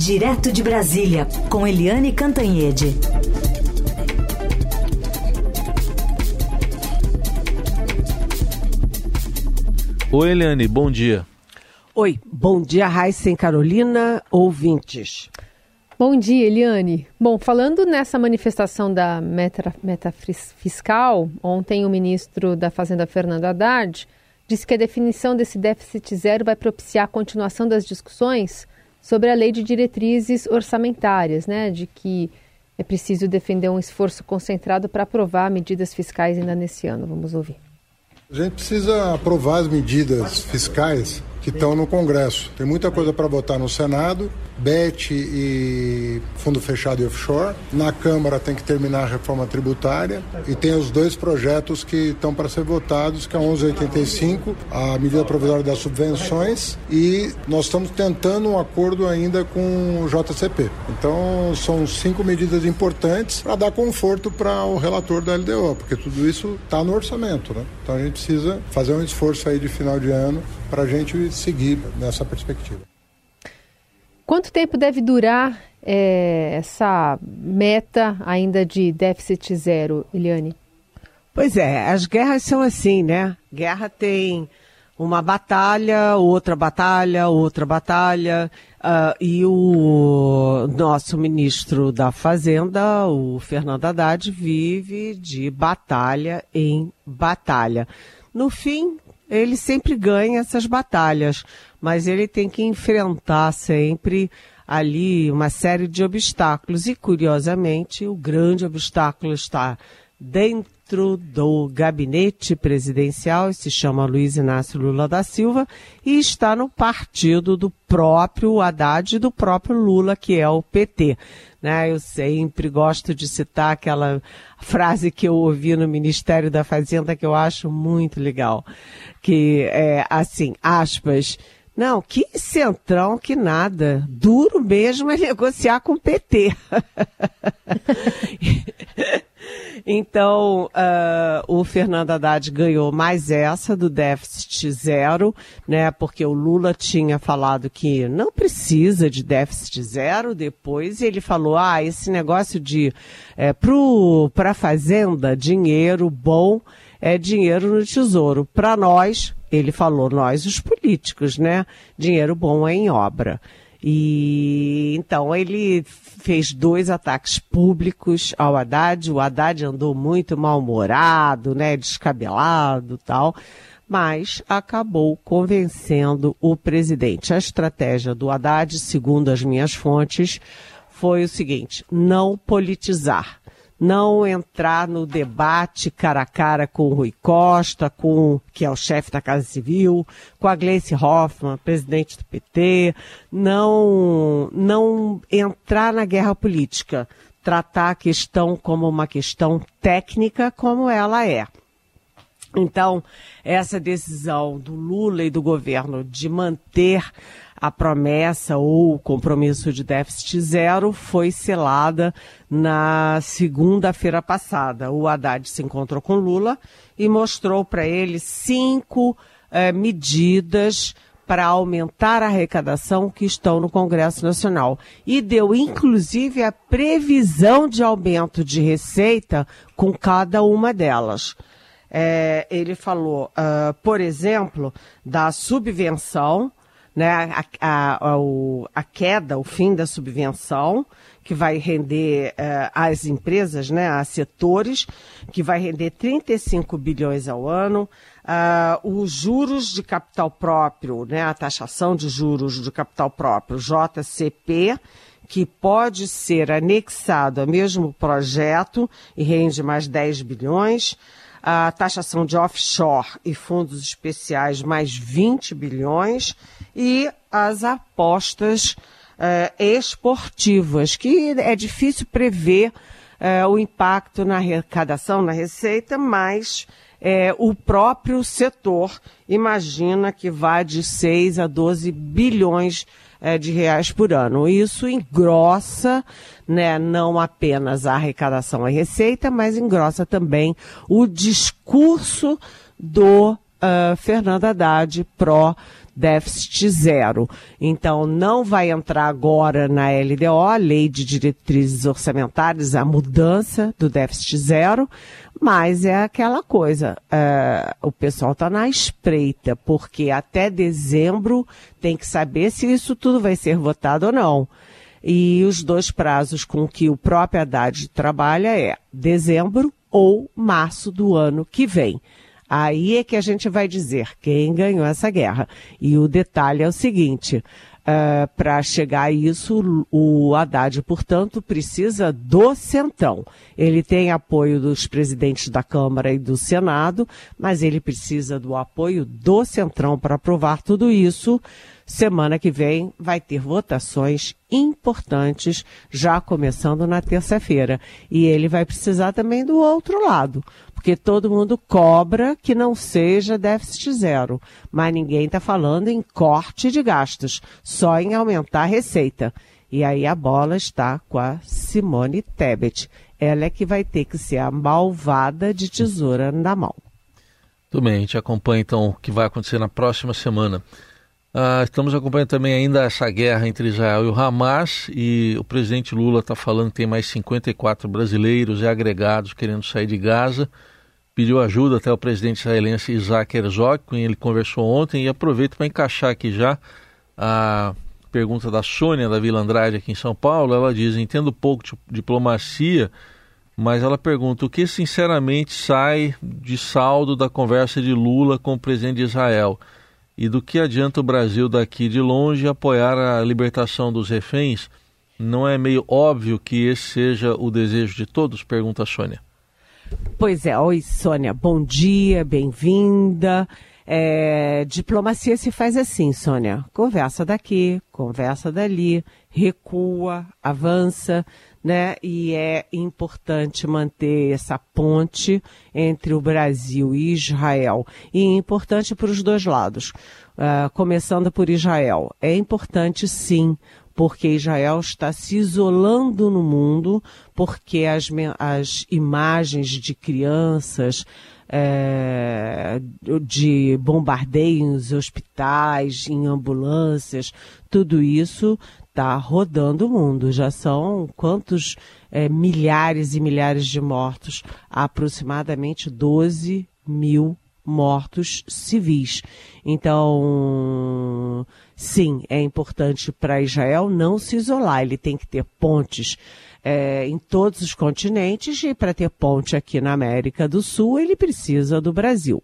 Direto de Brasília, com Eliane Cantanhede. Oi, Eliane, bom dia. Oi, bom dia, Raíssa Carolina, ouvintes. Bom dia, Eliane. Bom, falando nessa manifestação da meta, meta fiscal, ontem o ministro da Fazenda, Fernando Haddad, disse que a definição desse déficit zero vai propiciar a continuação das discussões sobre a lei de diretrizes orçamentárias, né, de que é preciso defender um esforço concentrado para aprovar medidas fiscais ainda nesse ano. Vamos ouvir. A gente precisa aprovar as medidas fiscais que estão no Congresso. Tem muita coisa para votar no Senado, BET e Fundo Fechado e Offshore. Na Câmara tem que terminar a reforma tributária e tem os dois projetos que estão para ser votados, que é a 1185, a medida provisória das subvenções e nós estamos tentando um acordo ainda com o JCP. Então são cinco medidas importantes para dar conforto para o relator da LDO, porque tudo isso está no orçamento, né? Então a gente precisa fazer um esforço aí de final de ano para a gente seguir nessa perspectiva. Quanto tempo deve durar é, essa meta ainda de déficit zero, Eliane? Pois é, as guerras são assim, né? Guerra tem uma batalha, outra batalha, outra batalha, uh, e o nosso ministro da Fazenda, o Fernando Haddad, vive de batalha em batalha. No fim, ele sempre ganha essas batalhas, mas ele tem que enfrentar sempre ali uma série de obstáculos. E, curiosamente, o grande obstáculo está dentro do gabinete presidencial, se chama Luiz Inácio Lula da Silva, e está no partido do próprio Haddad e do próprio Lula, que é o PT. Né? Eu sempre gosto de citar aquela frase que eu ouvi no Ministério da Fazenda que eu acho muito legal, que é assim, aspas, não, que centrão, que nada. Duro mesmo é negociar com o PT. Então, uh, o Fernando Haddad ganhou mais essa do déficit zero, né? Porque o Lula tinha falado que não precisa de déficit zero. Depois ele falou: ah, esse negócio de é, para a fazenda, dinheiro bom é dinheiro no tesouro. Para nós, ele falou, nós os políticos, né? Dinheiro bom é em obra. E então ele fez dois ataques públicos ao Haddad. O Haddad andou muito mal-humorado, né, descabelado, tal, mas acabou convencendo o presidente. A estratégia do Haddad, segundo as minhas fontes, foi o seguinte: não politizar não entrar no debate cara a cara com o Rui Costa, com que é o chefe da Casa Civil, com a Gleice Hoffmann, presidente do PT, não não entrar na guerra política, tratar a questão como uma questão técnica como ela é. Então, essa decisão do Lula e do governo de manter a promessa ou o compromisso de déficit zero foi selada na segunda-feira passada. O Haddad se encontrou com Lula e mostrou para ele cinco eh, medidas para aumentar a arrecadação que estão no Congresso Nacional. E deu, inclusive, a previsão de aumento de receita com cada uma delas. É, ele falou, uh, por exemplo, da subvenção né, a, a, a, a, queda, o fim da subvenção, que vai render uh, às empresas, né, a setores, que vai render 35 bilhões ao ano, uh, os juros de capital próprio, né, a taxação de juros de capital próprio, JCP, que pode ser anexado ao mesmo projeto e rende mais 10 bilhões, a taxação de offshore e fundos especiais mais 20 bilhões. E as apostas uh, esportivas, que é difícil prever uh, o impacto na arrecadação, na receita, mas é, o próprio setor imagina que vai de 6 a 12 bilhões é, de reais por ano. Isso engrossa, né, não apenas a arrecadação e receita, mas engrossa também o discurso do uh, Fernando Haddad pró déficit zero. Então, não vai entrar agora na LDO, Lei de Diretrizes Orçamentárias, a mudança do déficit zero, mas é aquela coisa, é, o pessoal está na espreita, porque até dezembro tem que saber se isso tudo vai ser votado ou não. E os dois prazos com que o próprio Haddad trabalha é dezembro ou março do ano que vem. Aí é que a gente vai dizer quem ganhou essa guerra. E o detalhe é o seguinte: Uh, para chegar a isso, o Haddad, portanto, precisa do Centrão. Ele tem apoio dos presidentes da Câmara e do Senado, mas ele precisa do apoio do Centrão para aprovar tudo isso. Semana que vem vai ter votações importantes, já começando na terça-feira. E ele vai precisar também do outro lado, porque todo mundo cobra que não seja déficit zero, mas ninguém está falando em corte de gastos, só em aumentar a receita. E aí a bola está com a Simone Tebet. Ela é que vai ter que ser a malvada de tesoura na mão. Tudo bem, a gente acompanha então o que vai acontecer na próxima semana. Ah, estamos acompanhando também ainda essa guerra entre Israel e o Hamas e o presidente Lula está falando que tem mais 54 brasileiros e agregados querendo sair de Gaza. Pediu ajuda até o presidente israelense Isaac Herzog, com quem ele conversou ontem, e aproveito para encaixar aqui já a pergunta da Sônia da Vila Andrade aqui em São Paulo. Ela diz: entendo pouco de diplomacia, mas ela pergunta o que sinceramente sai de saldo da conversa de Lula com o presidente de Israel e do que adianta o Brasil daqui de longe apoiar a libertação dos reféns? Não é meio óbvio que esse seja o desejo de todos? Pergunta a Sônia. Pois é, oi Sônia, bom dia, bem-vinda. É, diplomacia se faz assim, Sônia. Conversa daqui, conversa dali, recua, avança, né? E é importante manter essa ponte entre o Brasil e Israel. E é importante para os dois lados. Uh, começando por Israel. É importante sim, porque Israel está se isolando no mundo, porque as, as imagens de crianças, é, de bombardeios hospitais, em ambulâncias, tudo isso está rodando o mundo. Já são quantos é, milhares e milhares de mortos? Aproximadamente 12 mil mortos civis. Então, sim, é importante para Israel não se isolar, ele tem que ter pontes é, em todos os continentes e para ter ponte aqui na América do Sul ele precisa do Brasil.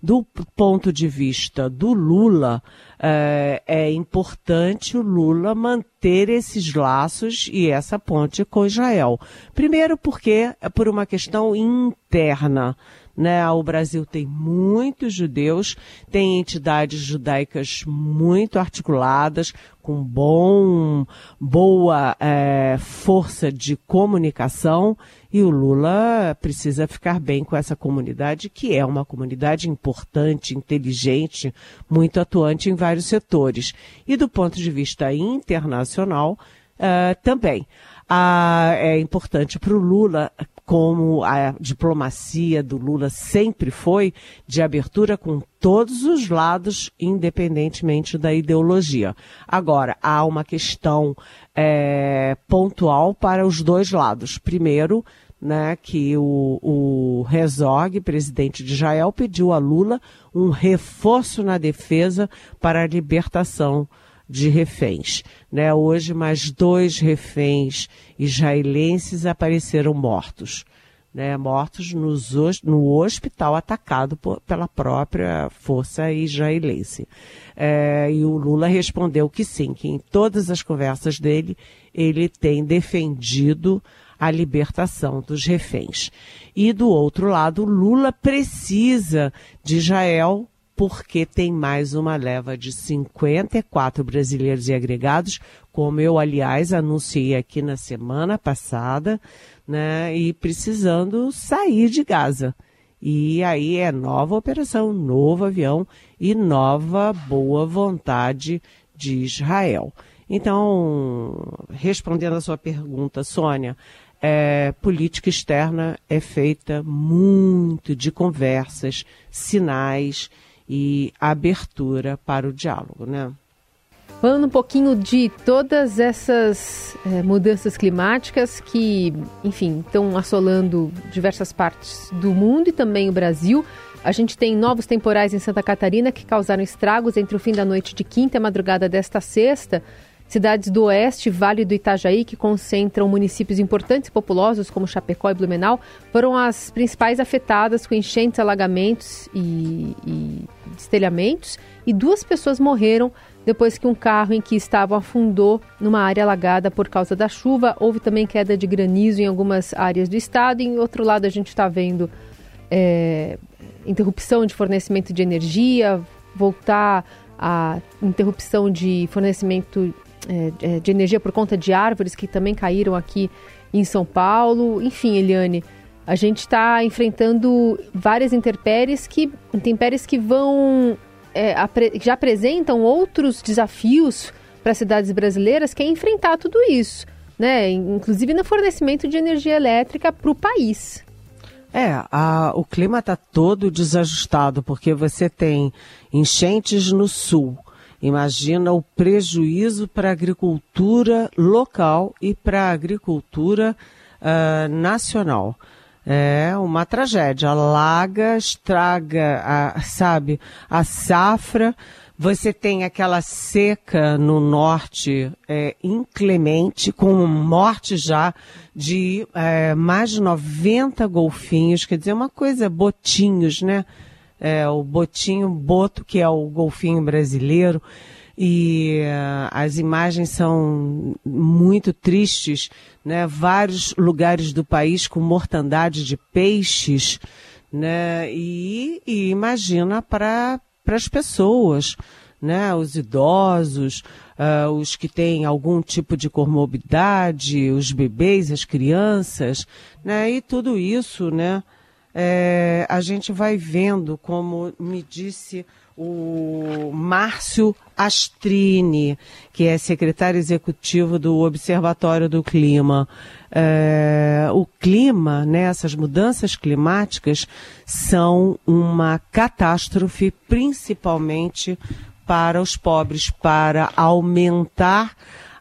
Do ponto de vista do Lula, é, é importante o Lula manter esses laços e essa ponte com Israel. Primeiro porque é por uma questão interna. Né? O Brasil tem muitos judeus, tem entidades judaicas muito articuladas, com bom, boa é, força de comunicação, e o Lula precisa ficar bem com essa comunidade, que é uma comunidade importante, inteligente, muito atuante em vários setores. E do ponto de vista internacional, uh, também. Ah, é importante para o Lula como a diplomacia do Lula sempre foi, de abertura com todos os lados, independentemente da ideologia. Agora, há uma questão é, pontual para os dois lados. Primeiro, né, que o, o presidente de Israel, pediu a Lula um reforço na defesa para a libertação de reféns. Né? Hoje, mais dois reféns israelenses apareceram mortos. Né? Mortos nos, no hospital atacado por, pela própria força israelense. É, e o Lula respondeu que sim, que em todas as conversas dele, ele tem defendido a libertação dos reféns. E do outro lado, Lula precisa de Israel porque tem mais uma leva de 54 brasileiros e agregados, como eu, aliás, anunciei aqui na semana passada, né, e precisando sair de Gaza. E aí é nova operação, novo avião e nova boa vontade de Israel. Então, respondendo a sua pergunta, Sônia, é, política externa é feita muito de conversas, sinais e abertura para o diálogo, né? Falando um pouquinho de todas essas é, mudanças climáticas que, enfim, estão assolando diversas partes do mundo e também o Brasil. A gente tem novos temporais em Santa Catarina que causaram estragos entre o fim da noite de quinta e a madrugada desta sexta. Cidades do Oeste, Vale do Itajaí, que concentram municípios importantes e populosos como Chapecó e Blumenau, foram as principais afetadas com enchentes, alagamentos e, e destelhamentos. E duas pessoas morreram depois que um carro em que estavam afundou numa área alagada por causa da chuva. Houve também queda de granizo em algumas áreas do estado. E, em outro lado, a gente está vendo é, interrupção de fornecimento de energia, voltar a interrupção de fornecimento é, é, de energia por conta de árvores que também caíram aqui em São Paulo. Enfim, Eliane, a gente está enfrentando várias intempéries que, intempéries que vão é, já apresentam outros desafios para as cidades brasileiras, que é enfrentar tudo isso, né? Inclusive no fornecimento de energia elétrica para o país. É, a, o clima está todo desajustado, porque você tem enchentes no sul, Imagina o prejuízo para a agricultura local e para a agricultura uh, nacional. É uma tragédia. Alaga, estraga, a, sabe, a safra. Você tem aquela seca no norte é, inclemente, com morte já de é, mais de 90 golfinhos, quer dizer, uma coisa, botinhos, né? é, o botinho boto, que é o golfinho brasileiro, e uh, as imagens são muito tristes, né? Vários lugares do país com mortandade de peixes, né? E, e imagina para as pessoas, né? Os idosos, uh, os que têm algum tipo de comorbidade, os bebês, as crianças, né? E tudo isso, né? é, a gente vai vendo, como me disse o Márcio Astrini, que é secretário executivo do Observatório do Clima. É, o clima, né, essas mudanças climáticas, são uma catástrofe, principalmente para os pobres, para aumentar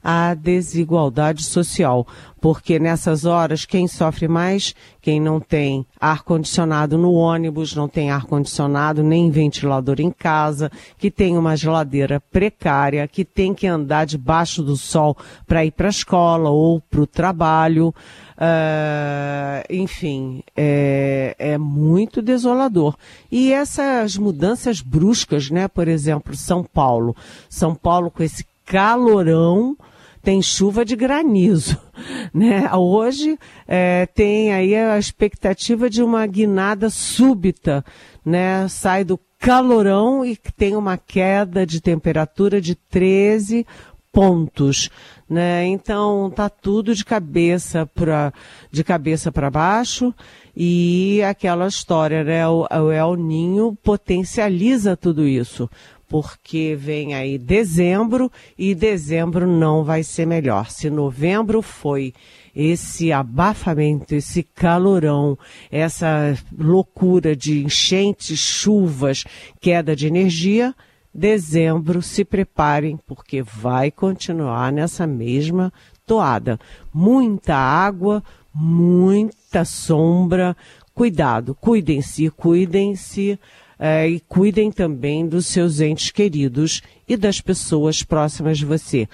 a desigualdade social, porque nessas horas quem sofre mais, quem não tem ar-condicionado no ônibus, não tem ar-condicionado nem ventilador em casa, que tem uma geladeira precária, que tem que andar debaixo do sol para ir para a escola ou para o trabalho. Uh, enfim, é, é, muito desolador. E essas mudanças bruscas, né? Por exemplo, São Paulo. São Paulo com esse calorão, tem chuva de granizo, né? Hoje é, tem aí a expectativa de uma guinada súbita, né? Sai do calorão e tem uma queda de temperatura de 13 pontos, né? Então tá tudo de cabeça para de cabeça para baixo e aquela história, né? O, o El Ninho potencializa tudo isso porque vem aí dezembro e dezembro não vai ser melhor. Se novembro foi esse abafamento, esse calorão, essa loucura de enchentes, chuvas, queda de energia, dezembro se preparem porque vai continuar nessa mesma toada. Muita água, muita sombra. Cuidado, cuidem-se, cuidem-se é, e cuidem também dos seus entes queridos e das pessoas próximas de você.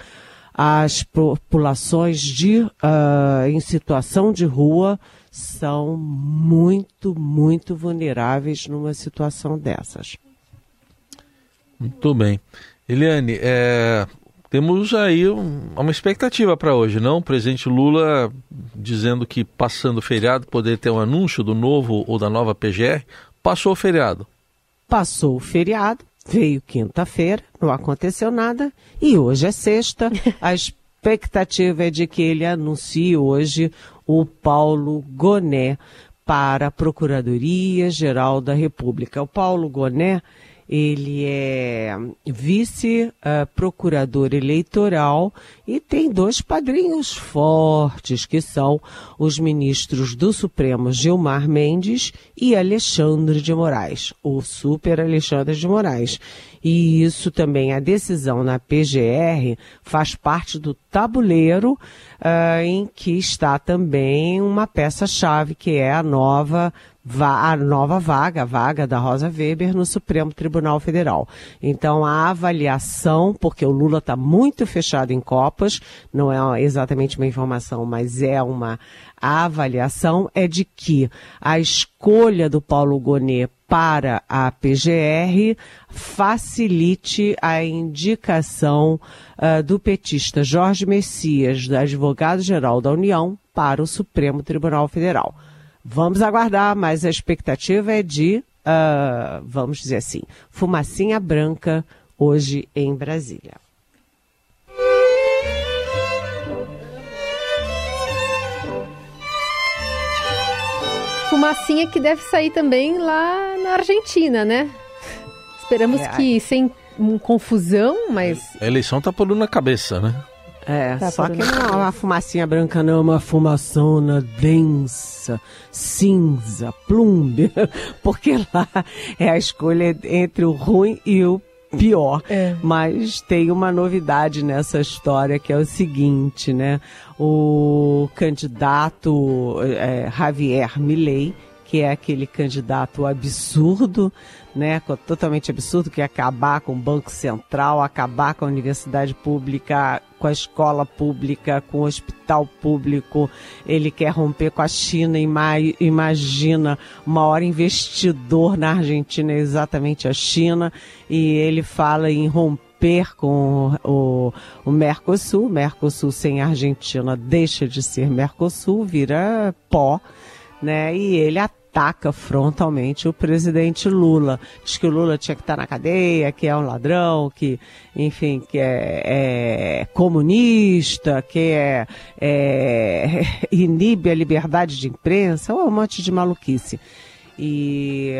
As populações de, uh, em situação de rua são muito, muito vulneráveis numa situação dessas. Muito bem. Eliane, é, temos aí um, uma expectativa para hoje, não? O presidente Lula dizendo que passando o feriado poder ter um anúncio do novo ou da nova PGR. Passou o feriado. Passou o feriado, veio quinta-feira, não aconteceu nada, e hoje é sexta. A expectativa é de que ele anuncie hoje o Paulo Goné para a Procuradoria Geral da República. O Paulo Goné, ele é vice-procurador uh, eleitoral e tem dois padrinhos fortes, que são os ministros do Supremo Gilmar Mendes e Alexandre de Moraes, o super Alexandre de Moraes. E isso também, a decisão na PGR faz parte do tabuleiro uh, em que está também uma peça-chave, que é a nova a nova vaga, a vaga da Rosa Weber no Supremo Tribunal Federal. Então, a avaliação, porque o Lula está muito fechado em copas, não é exatamente uma informação, mas é uma avaliação, é de que a escolha do Paulo Gonet para a PGR facilite a indicação uh, do petista Jorge Messias, advogado-geral da União, para o Supremo Tribunal Federal. Vamos aguardar, mas a expectativa é de, uh, vamos dizer assim, fumacinha branca hoje em Brasília. fumacinha que deve sair também lá na Argentina, né? Esperamos é, que sem um, confusão, mas. A eleição tá por na cabeça, né? É, tá só que não é uma fumacinha branca, não, é uma fumaçona densa, cinza, plumbe, porque lá é a escolha entre o ruim e o pior. É. Mas tem uma novidade nessa história que é o seguinte, né? O candidato é, Javier Milei, que é aquele candidato absurdo, né, totalmente absurdo, que é acabar com o Banco Central, acabar com a universidade pública, com a escola pública, com o hospital público. Ele quer romper com a China. Imagina, o maior investidor na Argentina é exatamente a China. E ele fala em romper com o, o Mercosul. Mercosul sem Argentina deixa de ser Mercosul, vira pó. Né? E ele ataca frontalmente o presidente Lula. Diz que o Lula tinha que estar na cadeia, que é um ladrão, que, enfim, que é, é comunista, que é, é, inibe a liberdade de imprensa, um monte de maluquice. E,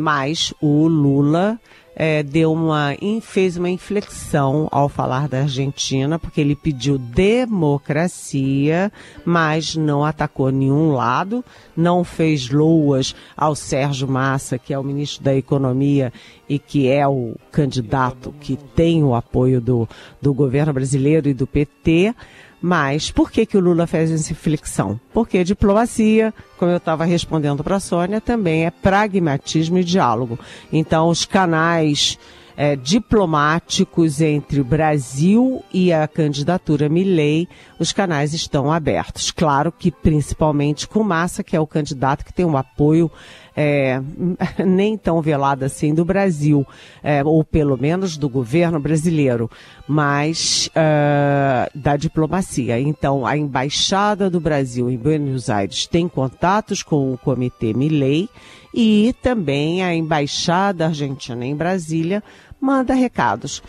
mas o Lula é, deu uma, fez uma inflexão ao falar da Argentina, porque ele pediu democracia, mas não atacou nenhum lado, não fez loas ao Sérgio Massa, que é o ministro da Economia e que é o candidato que tem o apoio do, do governo brasileiro e do PT. Mas por que, que o Lula fez essa inflexão? Porque diplomacia, como eu estava respondendo para a Sônia, também é pragmatismo e diálogo. Então, os canais é, diplomáticos entre o Brasil e a candidatura Milley, os canais estão abertos. Claro que principalmente com Massa, que é o candidato que tem um apoio é, nem tão velado assim do Brasil, é, ou pelo menos do governo brasileiro, mas uh, da diplomacia. Então, a embaixada do Brasil em Buenos Aires tem contatos com o Comitê Milley e também a embaixada argentina em Brasília manda recados.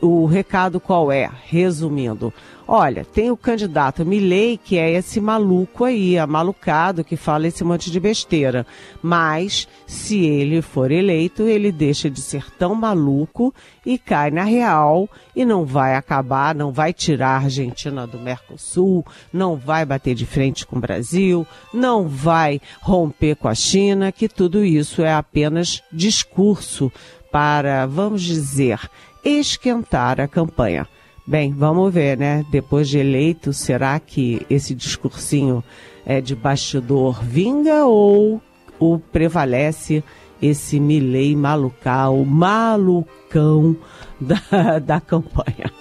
O recado qual é? Resumindo, olha, tem o candidato Milley, que é esse maluco aí, malucado que fala esse monte de besteira. Mas, se ele for eleito, ele deixa de ser tão maluco e cai na real e não vai acabar, não vai tirar a Argentina do Mercosul, não vai bater de frente com o Brasil, não vai romper com a China, que tudo isso é apenas discurso para, vamos dizer, esquentar a campanha. Bem, vamos ver, né? Depois de eleito, será que esse discursinho é de bastidor vinga ou o prevalece esse Milei malucal, malucão da, da campanha?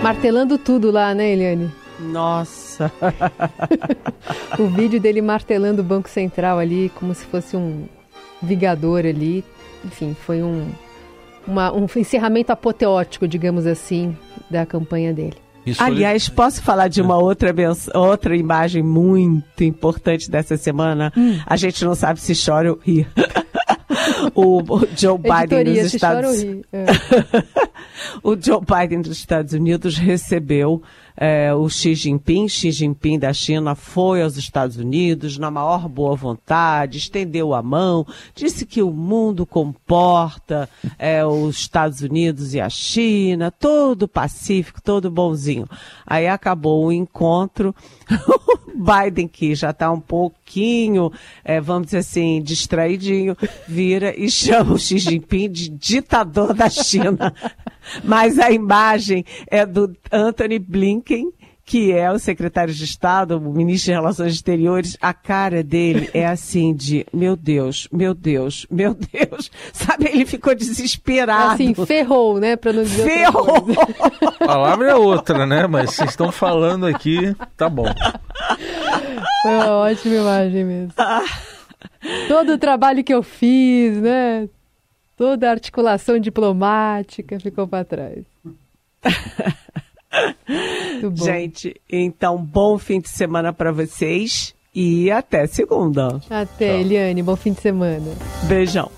Martelando tudo lá, né, Eliane? Nossa! o vídeo dele martelando o Banco Central ali, como se fosse um vigador ali. Enfim, foi um, uma, um encerramento apoteótico, digamos assim, da campanha dele. Isso Aliás, posso falar de uma outra, outra imagem muito importante dessa semana? Hum. A gente não sabe se chora ou ri. o Joe Biden nos Estados Unidos. É. o Joe Biden dos Estados Unidos recebeu é, o Xi Jinping. Xi Jinping da China foi aos Estados Unidos na maior boa vontade, estendeu a mão, disse que o mundo comporta é, os Estados Unidos e a China, todo pacífico, todo bonzinho. Aí acabou o encontro. Biden, que já está um pouquinho, é, vamos dizer assim, distraidinho, vira e chama o Xi Jinping de ditador da China. Mas a imagem é do Anthony Blinken, que é o secretário de Estado, o ministro de Relações Exteriores, a cara dele é assim de, meu Deus, meu Deus, meu Deus. Sabe, ele ficou desesperado. Assim, ferrou, né, para não dizer Ferrou! A palavra é outra, né, mas vocês estão falando aqui, tá bom. Foi uma ótima imagem mesmo. Todo o trabalho que eu fiz, né, toda a articulação diplomática ficou para trás. Gente, então bom fim de semana para vocês e até segunda. Até, Eliane, bom fim de semana. Beijão.